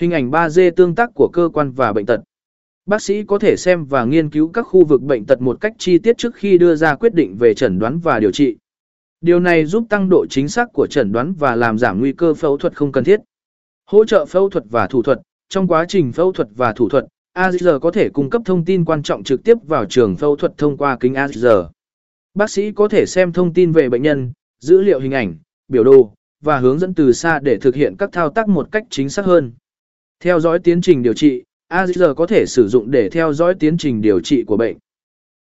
Hình ảnh 3D tương tác của cơ quan và bệnh tật. Bác sĩ có thể xem và nghiên cứu các khu vực bệnh tật một cách chi tiết trước khi đưa ra quyết định về chẩn đoán và điều trị. Điều này giúp tăng độ chính xác của chẩn đoán và làm giảm nguy cơ phẫu thuật không cần thiết. Hỗ trợ phẫu thuật và thủ thuật. Trong quá trình phẫu thuật và thủ thuật, AZR có thể cung cấp thông tin quan trọng trực tiếp vào trường phẫu thuật thông qua kính AZR. Bác sĩ có thể xem thông tin về bệnh nhân, dữ liệu hình ảnh, biểu đồ, và hướng dẫn từ xa để thực hiện các thao tác một cách chính xác hơn. Theo dõi tiến trình điều trị, AZR có thể sử dụng để theo dõi tiến trình điều trị của bệnh.